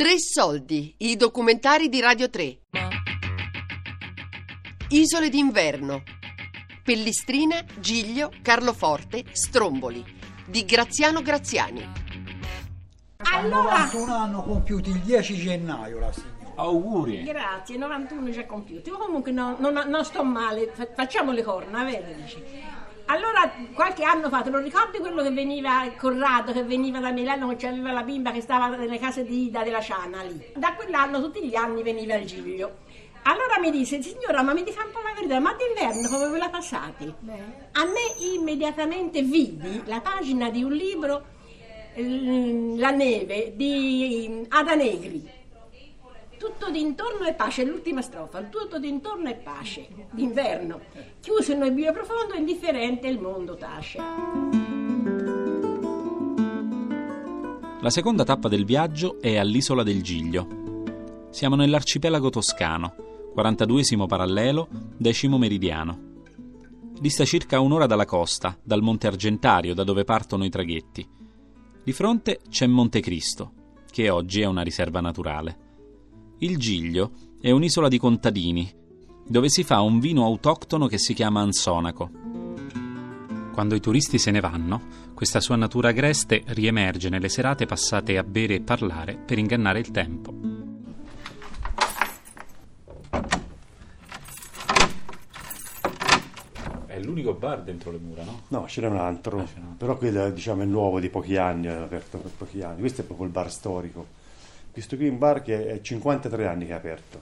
Tre soldi, i documentari di Radio 3. Isole d'inverno. Pellistrina, Giglio, Carloforte, Stromboli. Di Graziano Graziani. Allora, 91 anno compiuti il 10 gennaio la signora. Auguri. grazie, 91 già compiuti. Comunque no, non, non sto male, fa- facciamo le corna, vero? Dici. Allora, qualche anno fa, te lo ricordi quello che veniva, Corrado, che veniva da Milano, che aveva la bimba che stava nelle case di Ida della Ciana lì? Da quell'anno, tutti gli anni, veniva il Giglio. Allora mi disse, signora, ma mi dica un po' la verità, ma d'inverno come ve la passate? A me immediatamente vidi la pagina di un libro, La neve, di Ada Negri. Tutto d'intorno è pace, è l'ultima strofa, tutto d'intorno è pace, d'inverno. Chiuso il nebbio profondo, indifferente il mondo tace. La seconda tappa del viaggio è all'isola del Giglio. Siamo nell'arcipelago toscano, 42esimo parallelo, decimo meridiano. Dista circa un'ora dalla costa, dal Monte Argentario, da dove partono i traghetti. Di fronte c'è Monte Cristo, che oggi è una riserva naturale. Il Giglio è un'isola di contadini, dove si fa un vino autoctono che si chiama Ansonaco. Quando i turisti se ne vanno, questa sua natura agreste riemerge nelle serate passate a bere e parlare per ingannare il tempo. È l'unico bar dentro le mura, no? No, ce n'è un altro, Ah, n'è un altro. però quello diciamo, è nuovo di pochi anni, è aperto per pochi anni. Questo è proprio il bar storico. Questo un bar che è 53 anni che è aperto.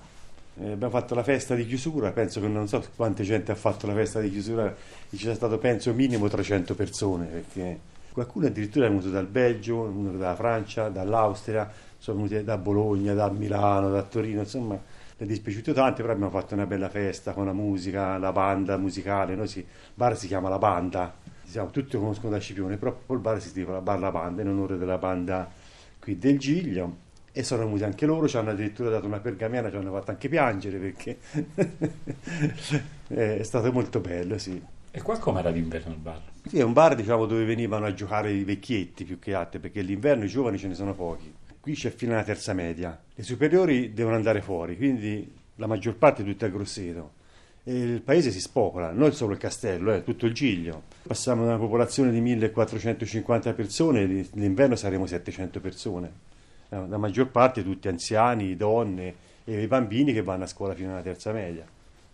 Eh, abbiamo fatto la festa di chiusura, penso che non so quante gente ha fatto la festa di chiusura, ci sono stato penso minimo 300 persone, perché qualcuno addirittura è venuto dal Belgio, uno dalla Francia, dall'Austria, sono venuti da Bologna, da Milano, da Torino, insomma è dispiaciuto tanto, però abbiamo fatto una bella festa con la musica, la banda musicale, noi si, il bar si chiama La Banda, siamo, tutti conoscono da Scipione, però il bar si chiama Bar La Banda in onore della banda qui del Giglio e sono venuti anche loro, ci hanno addirittura dato una pergamena, ci hanno fatto anche piangere perché è stato molto bello, sì. E qua com'era d'inverno il bar? Sì, è un bar diciamo, dove venivano a giocare i vecchietti più che altro, perché l'inverno i giovani ce ne sono pochi. Qui c'è fino alla terza media. Le superiori devono andare fuori, quindi la maggior parte è tutta a Grosseto. E il paese si spopola, non solo il castello, eh, tutto il Giglio. Passiamo da una popolazione di 1450 persone, l'inverno saremo 700 persone. La la maggior parte tutti anziani, donne e i bambini che vanno a scuola fino alla terza media.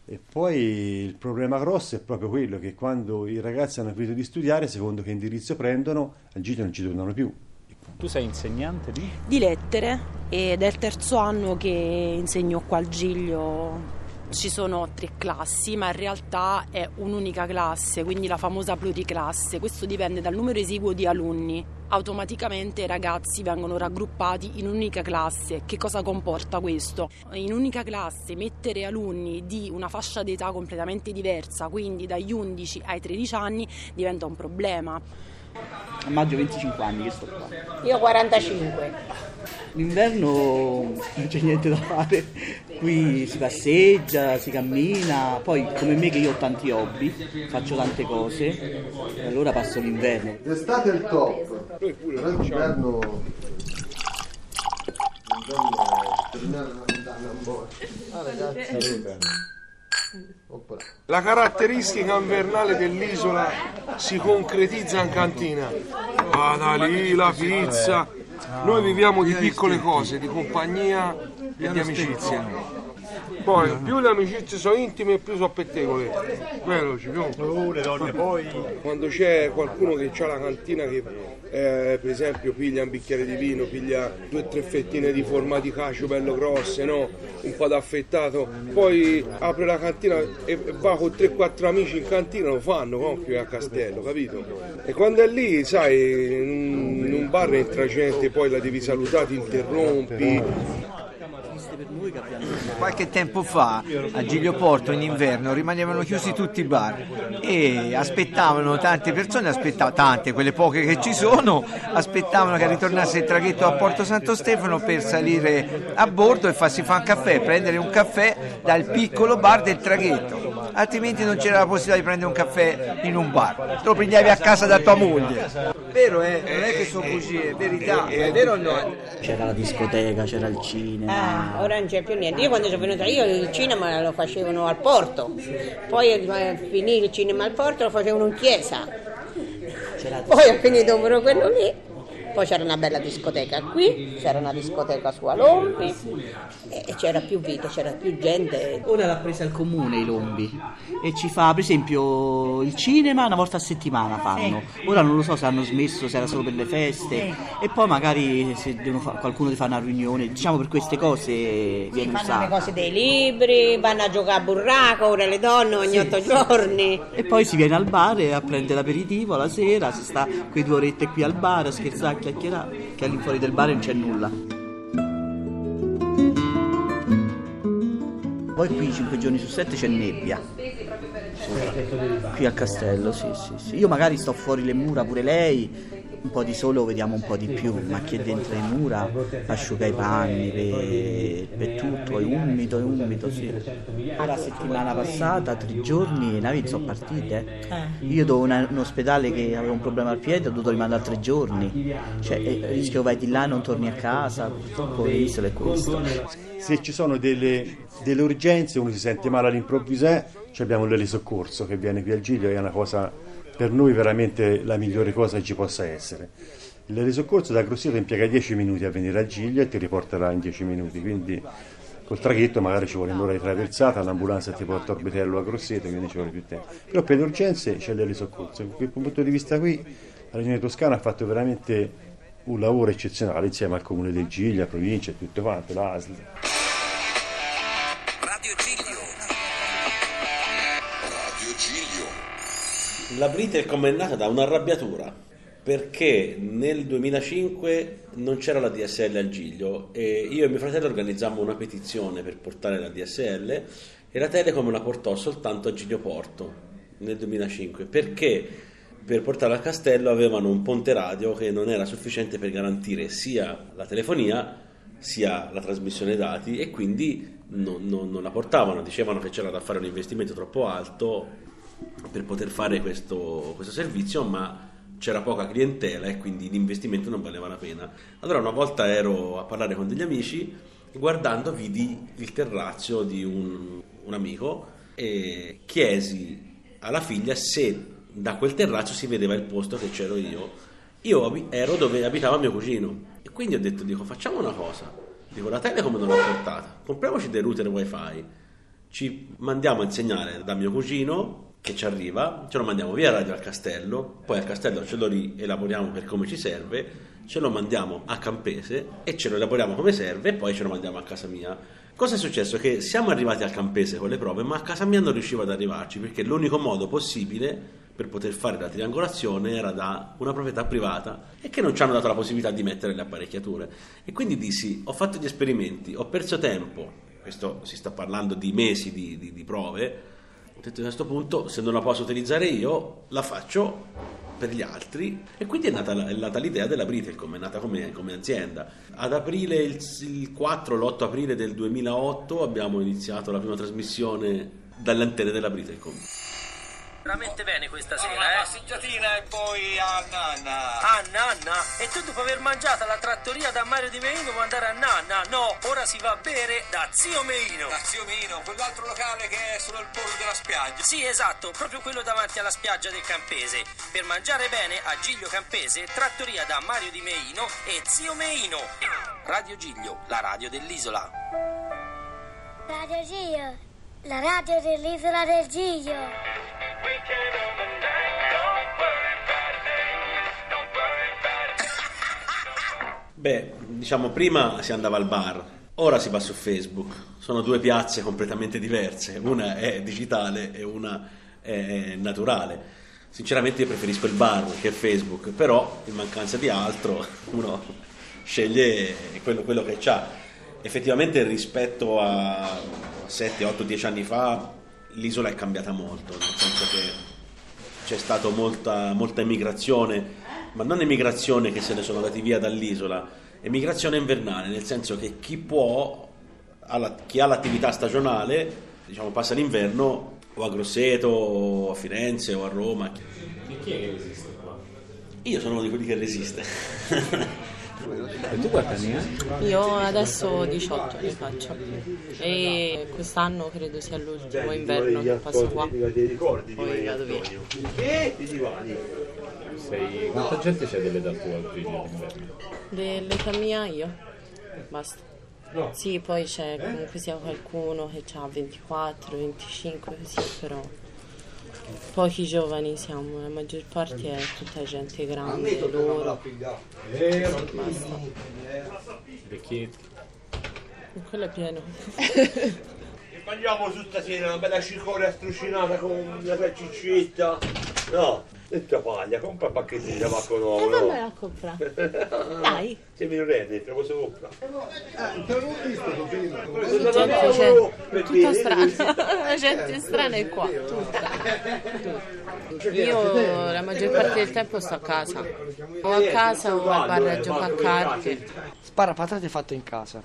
E poi il problema grosso è proprio quello che quando i ragazzi hanno finito di studiare, secondo che indirizzo prendono, al Giglio non ci tornano più. Tu sei insegnante di? di lettere ed è il terzo anno che insegno qua al Giglio. Ci sono tre classi, ma in realtà è un'unica classe, quindi la famosa pluriclasse. Questo dipende dal numero esiguo di alunni. Automaticamente i ragazzi vengono raggruppati in un'unica classe. Che cosa comporta questo? In un'unica classe mettere alunni di una fascia d'età completamente diversa, quindi dagli 11 ai 13 anni, diventa un problema. A maggio 25 anni che sto qua. Io 45. L'inverno non c'è niente da fare, qui si passeggia, si cammina, poi come me che io ho tanti hobby, faccio tante cose, e allora passo l'inverno. L'estate è il top, però l'inverno... L'inverno è lontano un po'. Ah ragazzi, Oppa. La caratteristica invernale dell'isola si concretizza in cantina. Vada lì la pizza. Noi viviamo di piccole cose, di compagnia e di amicizia. Poi più le amicizie sono intime più sono pettegole. Vero, Cipione? Quando c'è qualcuno che ha la cantina che eh, per esempio piglia un bicchiere di vino, piglia due o tre fettine di formati cacio bello grosse, no? un po' d'affettato, poi apre la cantina e va con 3-4 amici in cantina, lo fanno compio a Castello, capito? E quando è lì, sai, in un bar entra gente, poi la devi salutare, ti interrompi. Qualche tempo fa a Giglio Porto in inverno rimanevano chiusi tutti i bar e aspettavano tante persone, aspettavano tante, quelle poche che ci sono, aspettavano che ritornasse il traghetto a Porto Santo Stefano per salire a bordo e farsi fare un caffè, prendere un caffè dal piccolo bar del traghetto. altrimenti non c'era la possibilità di prendere un caffè in un bar, te lo prendevi a casa da tua moglie. Vero, eh? Non è che sono bugie, è verità, è vero o no? C'era la discoteca, c'era il cinema. Ah, ora non c'è più niente. Io quando sono venuta io il cinema lo facevano al porto, poi eh, finì il cinema al porto lo facevano in chiesa, poi è finito pure quello lì. Poi c'era una bella discoteca qui, c'era una discoteca su Alombi e c'era più vita, c'era più gente. Ora l'ha presa il comune i Lombi e ci fa per esempio il cinema una volta a settimana fanno. Ora non lo so se hanno smesso, se era solo per le feste e poi magari se fa- qualcuno deve fare una riunione, diciamo per queste cose viene Fanno le cose dei libri, vanno a giocare a burraco, ora le donne ogni otto giorni. E poi si viene al bar e a prendere l'aperitivo la sera, si sta quei due orette qui al bar a scherzare, a chiacchierare, che all'infuori del bar non c'è nulla. Poi qui 5 giorni su 7 c'è nebbia. Qui al castello, sì, sì, sì. Io magari sto fuori le mura pure lei, un po' di sole lo vediamo un po' di più, ma chi è dentro le mura asciuga i panni, per, per tutto, è umido, è umido, sì. La settimana passata, tre giorni, le navi sono partite. Io do una- un ospedale che aveva un problema al piede, ho dovuto rimandare tre giorni. Cioè, eh, rischio vai di là, non torni a casa, purtroppo l'isola è questo. Se ci sono delle, delle urgenze, uno si sente male all'improvviso, eh, ci abbiamo l'elisoccorso che viene qui al Giglio, è una cosa per noi veramente la migliore cosa che ci possa essere. L'elisoccorso da Grosseto impiega 10 minuti a venire al Giglio e ti riporterà in 10 minuti, quindi col traghetto magari ci vuole un'ora di traversata, l'ambulanza ti porta a Orbitello a Grosseto, quindi ci vuole più tempo. Però per le urgenze c'è l'elisoccorso. Da quel punto di vista qui la Regione Toscana ha fatto veramente un lavoro eccezionale insieme al Comune del Giglio, la provincia e tutto quanto, l'ASL. La Britel è nata? Da un'arrabbiatura. Perché nel 2005 non c'era la DSL al Giglio e io e mio fratello organizzammo una petizione per portare la DSL e la Telecom la portò soltanto a Giglio Porto nel 2005 perché per portarla al castello avevano un ponte radio che non era sufficiente per garantire sia la telefonia sia la trasmissione dati e quindi non, non- non la portavano, dicevano che c'era da fare un investimento troppo alto per poter fare questo, questo servizio, ma c'era poca clientela e quindi l'investimento non valeva la pena. Allora una volta ero a parlare con degli amici, guardando vidi il terrazzo di un, un amico e chiesi alla figlia se da quel terrazzo si vedeva il posto che c'ero io. Io ero dove abitava mio cugino e quindi ho detto, dico, facciamo una cosa. Dico, la Telecom non l'ha portata, compriamoci dei router wifi ci mandiamo a insegnare da mio cugino che ci arriva, ce lo mandiamo via radio al castello, poi al castello ce lo rielaboriamo per come ci serve, ce lo mandiamo a Campese e ce lo elaboriamo come serve e poi ce lo mandiamo a casa mia. Cosa è successo? Che siamo arrivati al Campese con le prove, ma a casa mia non riuscivo ad arrivarci perché l'unico modo possibile per poter fare la triangolazione era da una proprietà privata e che non ci hanno dato la possibilità di mettere le apparecchiature. E quindi dissi, ho fatto gli esperimenti, ho perso tempo, questo si sta parlando di mesi di, di- di prove, detto a questo punto se non la posso utilizzare io la faccio per gli altri e quindi è nata, è nata l'idea della Britelcom, è nata come, come azienda. Ad aprile, il, il 4, l'8 aprile del 2008 abbiamo iniziato la prima trasmissione dalle antenne della Britelcom. Veramente bene questa sera, eh? passeggiatina e poi a Nanna. A Nanna? E tu dopo aver mangiato alla trattoria da Mario Di Meino vuoi andare a Nanna? No, ora si va a bere da Zio Meino. Da Zio Meino, quell'altro locale che è sullo bordo della spiaggia. Sì, esatto, proprio quello davanti alla spiaggia del Campese. Per mangiare bene a Giglio Campese, trattoria da Mario Di Meino e Zio Meino. Radio Giglio, la radio dell'isola. Radio Giglio, la radio dell'isola del Giglio. Beh, diciamo prima si andava al bar, ora si va su Facebook. Sono due piazze completamente diverse, una è digitale e una è naturale. Sinceramente io preferisco il bar che Facebook, però in mancanza di altro uno sceglie quello, quello che ha. Effettivamente rispetto a 7, 8, 10 anni fa l'isola è cambiata molto, nel senso che c'è stata molta, molta emigrazione, ma non emigrazione che se ne sono andati via dall'isola, emigrazione invernale, nel senso che chi può, chi ha l'attività stagionale, diciamo passa l'inverno o a Grosseto o a Firenze o a Roma. E chi è che resiste qua? Io sono uno di quelli che resiste. E tu quanti anni hai? Io adesso 18 ne faccio e quest'anno credo sia l'ultimo inverno che passo qua. Poi vado via. Sei... Quanta gente c'è dell'età tua al figlio d'inverno? Dell'età mia io. Basta. Sì, poi c'è comunque sia qualcuno che ha 24, 25 così, però pochi giovani siamo, la maggior parte è tutta gente grande, loro. Basta. Vecchietti. Quello è pieno. Mangiamo su stasera una bella cicoria strucinata con una salsiccetta. No, tutta paglia, compra un pacchetto di tabacco nuovo. E no? vabbè a comprare. Dai. Se mi rende, te lo posso comprare. Gente, c'è tutta strana. La gente strana è qua, tutta. Io la maggior parte del tempo sto a casa. O a casa o al bar a giocare a carte. Spara patate fatto in casa.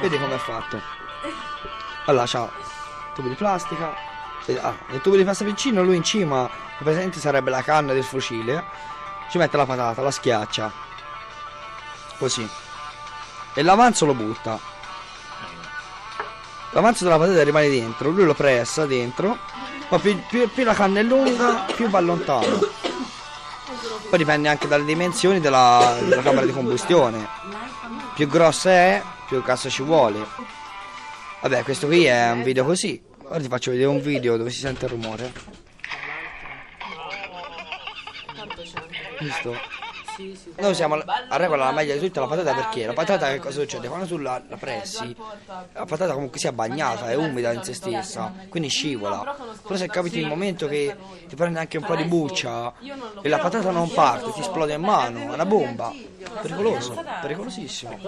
Vedi com'è fatto? Allora, c'ha tubo di plastica. Ah, nel tubo di plastica piccino lui in cima, presente sarebbe la canna del fucile. Ci mette la patata, la schiaccia. Così. E l'avanzo lo butta. L'avanzo della patata rimane dentro, lui lo pressa dentro. Ma più, più- più la canna è lunga, più va lontano. Poi dipende anche dalle dimensioni della, della camera di combustione. Più grossa è, più cassa ci vuole. Vabbè, questo qui è un video così. Ora ti faccio vedere un video dove si sente il rumore. Visto? Noi siamo a regola la meglio di tutta la patata perché la patata che cosa succede? Quando tu la, la pressi, la patata comunque sia bagnata, è umida in se stessa, quindi scivola. Però se capiti il momento che ti prende anche un po' di buccia e la patata non parte, ti esplode in mano, è una bomba. Pericoloso, pericolosissimo.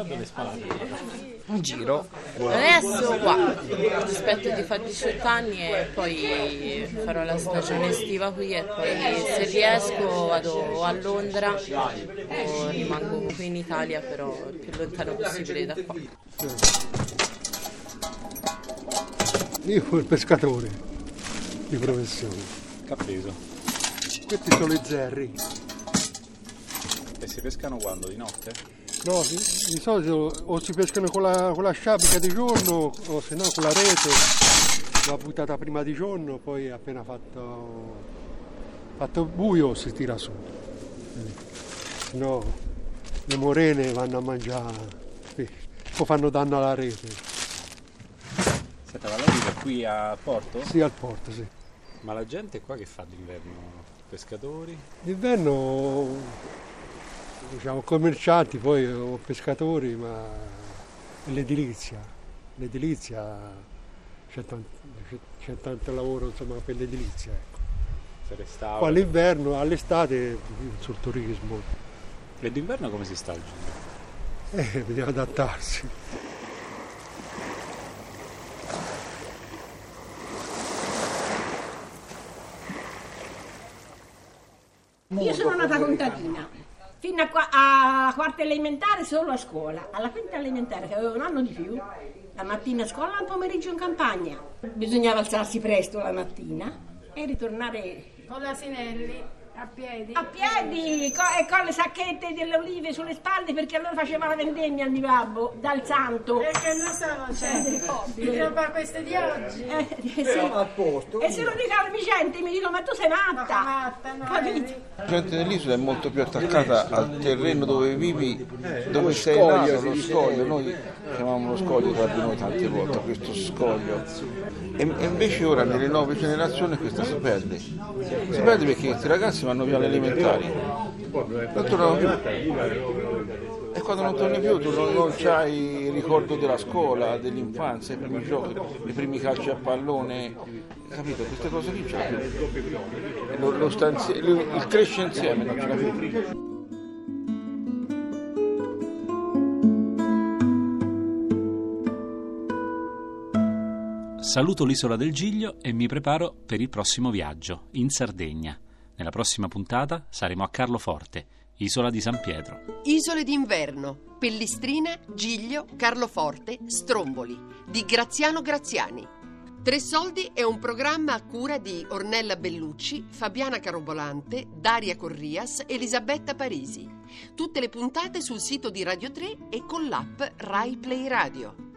Un giro. Adesso qua, aspetto di fare 18 anni e poi farò la stagione estiva qui e poi se riesco vado a Londra o rimango qui in Italia però il più lontano possibile da qua. Io sono il pescatore di professione. Capito. Questi sono i zerri. E si pescano quando? Di notte? No, di, di solito o si pescano con la, con la sciabica di giorno o se no con la rete. La buttata prima di giorno, poi appena fatto, fatto buio si tira su. Se no le morene vanno a mangiare o fanno danno alla rete. Senta, ma lei vive qui a Porto? Sì, al porto, sì. Ma la gente qua che fa d'inverno? Pescatori? D'inverno diciamo commercianti, poi o pescatori, ma l'edilizia. L'edilizia c'è tanto, c'è- tanto lavoro insomma, per l'edilizia. Ecco. Poi all'inverno, all'estate sul turismo. E d'inverno come si sta giro? Eh, bisogna adattarsi. Io sono nata contadina. Fino a qua- alla quarta elementare solo a scuola. Alla quinta elementare, che avevo un anno di più, la mattina a scuola, al pomeriggio in campagna. Bisognava alzarsi presto la mattina e ritornare Con l'asinelli a piedi. a piedi co- e con le sacchette delle olive sulle spalle perché allora faceva la vendemmia al mio babbo dal santo. Perché non sono certo. Ti trova queste di oggi. Eh, sì. E se lo dico alla mia gente mi dicono ma tu sei matta. Capito? La gente dell'isola è molto più attaccata al terreno dove vivi, dove sei nato, lo scoglio. Noi chiamavamo lo scoglio tra di noi tante volte, questo scoglio. E, e invece ora nelle nuove generazioni questa si perde. Si perde perché questi ragazzi vanno via alle elementari. E quando non torni più tu non, non hai il ricordo della scuola, dell'infanzia, i primi giochi, i primi calci a pallone, capito? Queste cose l'ha più. Lo, lo sta insie- il il cresce insieme non ce l'ha più. Saluto l'isola del Giglio e mi preparo per il prossimo viaggio, in Sardegna. Nella prossima puntata saremo a Carloforte, Isola di San Pietro. Isole d'inverno. Pellistrina, Giglio, Carloforte, Stromboli. Di Graziano Graziani. Tre Soldi è un programma a cura di Ornella Bellucci, Fabiana Carobolante, Daria Corrias, Elisabetta Parisi. Tutte le puntate sul sito di Radio 3 e con l'app Rai Play Radio.